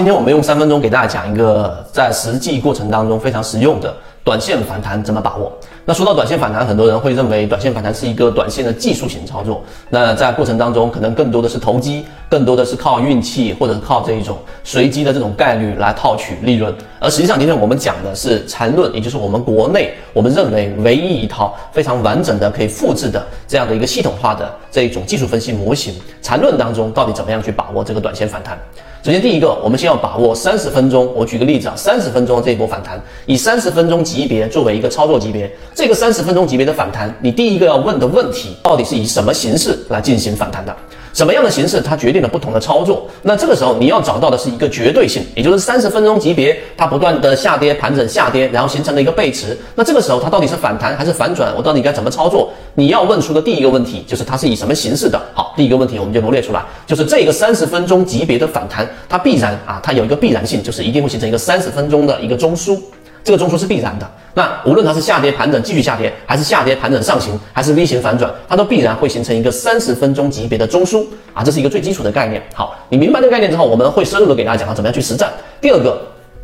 今天我们用三分钟给大家讲一个在实际过程当中非常实用的短线反弹怎么把握。那说到短线反弹，很多人会认为短线反弹是一个短线的技术型操作。那在过程当中，可能更多的是投机，更多的是靠运气或者靠这一种随机的这种概率来套取利润。而实际上，今天我们讲的是缠论，也就是我们国内我们认为唯一一套非常完整的可以复制的这样的一个系统化的这一种技术分析模型。缠论当中到底怎么样去把握这个短线反弹？首先，第一个，我们先要把握三十分钟。我举个例子啊，三十分钟这一波反弹，以三十分钟级别作为一个操作级别，这个三十分钟级别的反弹，你第一个要问的问题，到底是以什么形式来进行反弹的？什么样的形式，它决定了不同的操作。那这个时候你要找到的是一个绝对性，也就是三十分钟级别，它不断的下跌盘整下跌，然后形成了一个背驰。那这个时候它到底是反弹还是反转？我到底该怎么操作？你要问出的第一个问题就是它是以什么形式的。好，第一个问题我们就罗列出来，就是这个三十分钟级别的反弹，它必然啊，它有一个必然性，就是一定会形成一个三十分钟的一个中枢。这个中枢是必然的。那无论它是下跌盘整继续下跌，还是下跌盘整上行，还是 V 型反转，它都必然会形成一个三十分钟级别的中枢啊，这是一个最基础的概念。好，你明白这个概念之后，我们会深入的给大家讲到怎么样去实战。第二个。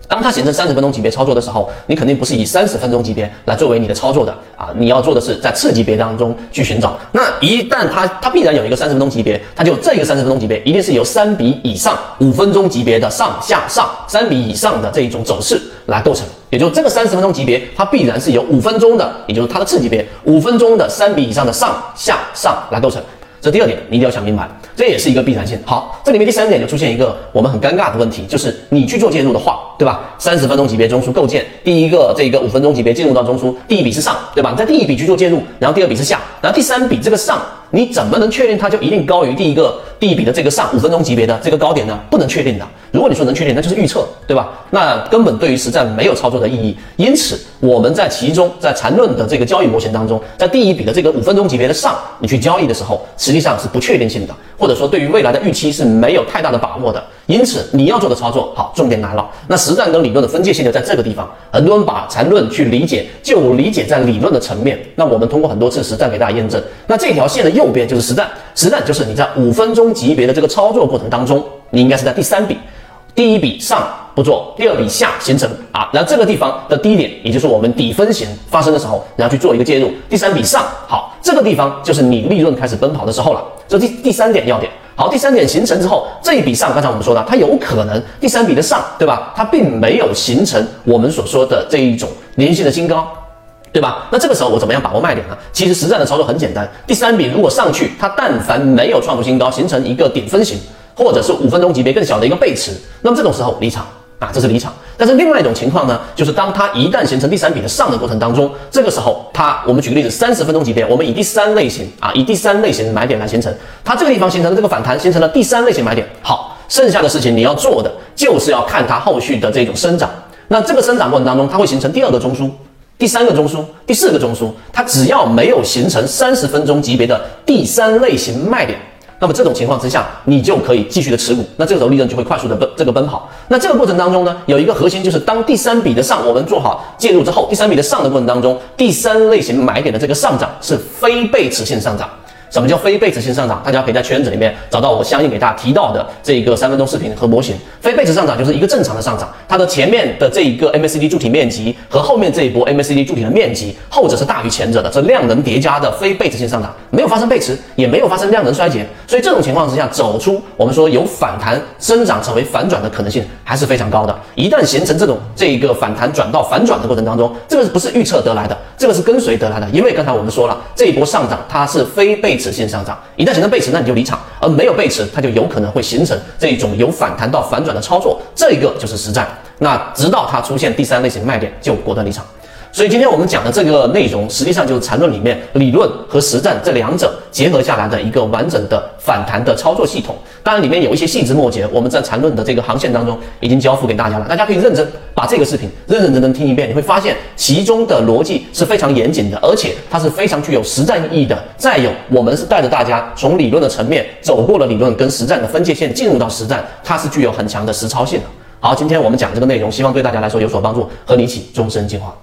当它形成三十分钟级别操作的时候，你肯定不是以三十分钟级别来作为你的操作的啊！你要做的是在次级别当中去寻找。那一旦它它必然有一个三十分钟级别，它就这个三十分钟级别一定是由三笔以上五分钟级别的上下上三笔以上的这一种走势来构成。也就这个三十分钟级别，它必然是由五分钟的，也就是它的次级别五分钟的三笔以上的上下上来构成。这第二点你一定要想明白，这也是一个必然性。好，这里面第三点就出现一个我们很尴尬的问题，就是你去做介入的话，对吧？三十分钟级别中枢构建，第一个这个五分钟级别进入到中枢，第一笔是上，对吧？你在第一笔去做介入，然后第二笔是下，然后第三笔这个上。你怎么能确定它就一定高于第一个第一笔的这个上五分钟级别的这个高点呢？不能确定的。如果你说能确定，那就是预测，对吧？那根本对于实战没有操作的意义。因此，我们在其中在缠论的这个交易模型当中，在第一笔的这个五分钟级别的上，你去交易的时候，实际上是不确定性的，或者说对于未来的预期是没有太大的把握的。因此，你要做的操作，好，重点来了。那实战跟理论的分界线就在这个地方。很多人把缠论去理解，就理解在理论的层面。那我们通过很多次实战给大家验证，那这条线的右边就是实战，实战就是你在五分钟级别的这个操作过程当中，你应该是在第三笔，第一笔上不做，第二笔下形成啊，然后这个地方的低点，也就是我们底分型发生的时候，然后去做一个介入。第三笔上，好，这个地方就是你利润开始奔跑的时候了。这第第三点要点。好，第三点形成之后，这一笔上，刚才我们说的，它有可能第三笔的上，对吧？它并没有形成我们所说的这一种连续的新高，对吧？那这个时候我怎么样把握卖点呢？其实实战的操作很简单，第三笔如果上去，它但凡没有创出新高，形成一个顶分型，或者是五分钟级别更小的一个背驰，那么这种时候离场。啊，这是离场。但是另外一种情况呢，就是当它一旦形成第三笔的上的过程当中，这个时候它，我们举个例子，三十分钟级别，我们以第三类型啊，以第三类型买点来形成，它这个地方形成的这个反弹，形成了第三类型买点。好，剩下的事情你要做的就是要看它后续的这种生长。那这个生长过程当中，它会形成第二个中枢、第三个中枢、第四个中枢，它只要没有形成三十分钟级别的第三类型卖点。那么这种情况之下，你就可以继续的持股，那这个时候利润就会快速的奔这个奔跑。那这个过程当中呢，有一个核心就是当第三笔的上我们做好介入之后，第三笔的上的过程当中，第三类型买点的这个上涨是非背驰性上涨。什么叫非背驰性上涨？大家可以在圈子里面找到我相应给大家提到的这一个三分钟视频和模型。非背驰上涨就是一个正常的上涨，它的前面的这一个 MACD 柱体面积和后面这一波 MACD 柱体的面积，后者是大于前者的，是量能叠加的非背驰性上涨，没有发生背驰，也没有发生量能衰竭，所以这种情况之下，走出我们说有反弹生长成为反转的可能性还是非常高的。一旦形成这种这一个反弹转到反转的过程当中，这个不是预测得来的，这个是跟随得来的，因为刚才我们说了，这一波上涨它是非背背驰性上涨。一旦形成背驰，那你就离场；而没有背驰，它就有可能会形成这种由反弹到反转的操作，这个就是实战。那直到它出现第三类型卖点，就果断离场。所以今天我们讲的这个内容，实际上就是缠论里面理论和实战这两者结合下来的一个完整的反弹的操作系统。当然里面有一些细枝末节，我们在缠论的这个航线当中已经交付给大家了，大家可以认真把这个视频认认真真听一遍，你会发现其中的逻辑是非常严谨的，而且它是非常具有实战意义的。再有，我们是带着大家从理论的层面走过了理论跟实战的分界线，进入到实战，它是具有很强的实操性的。好，今天我们讲这个内容，希望对大家来说有所帮助，和你一起终身进化。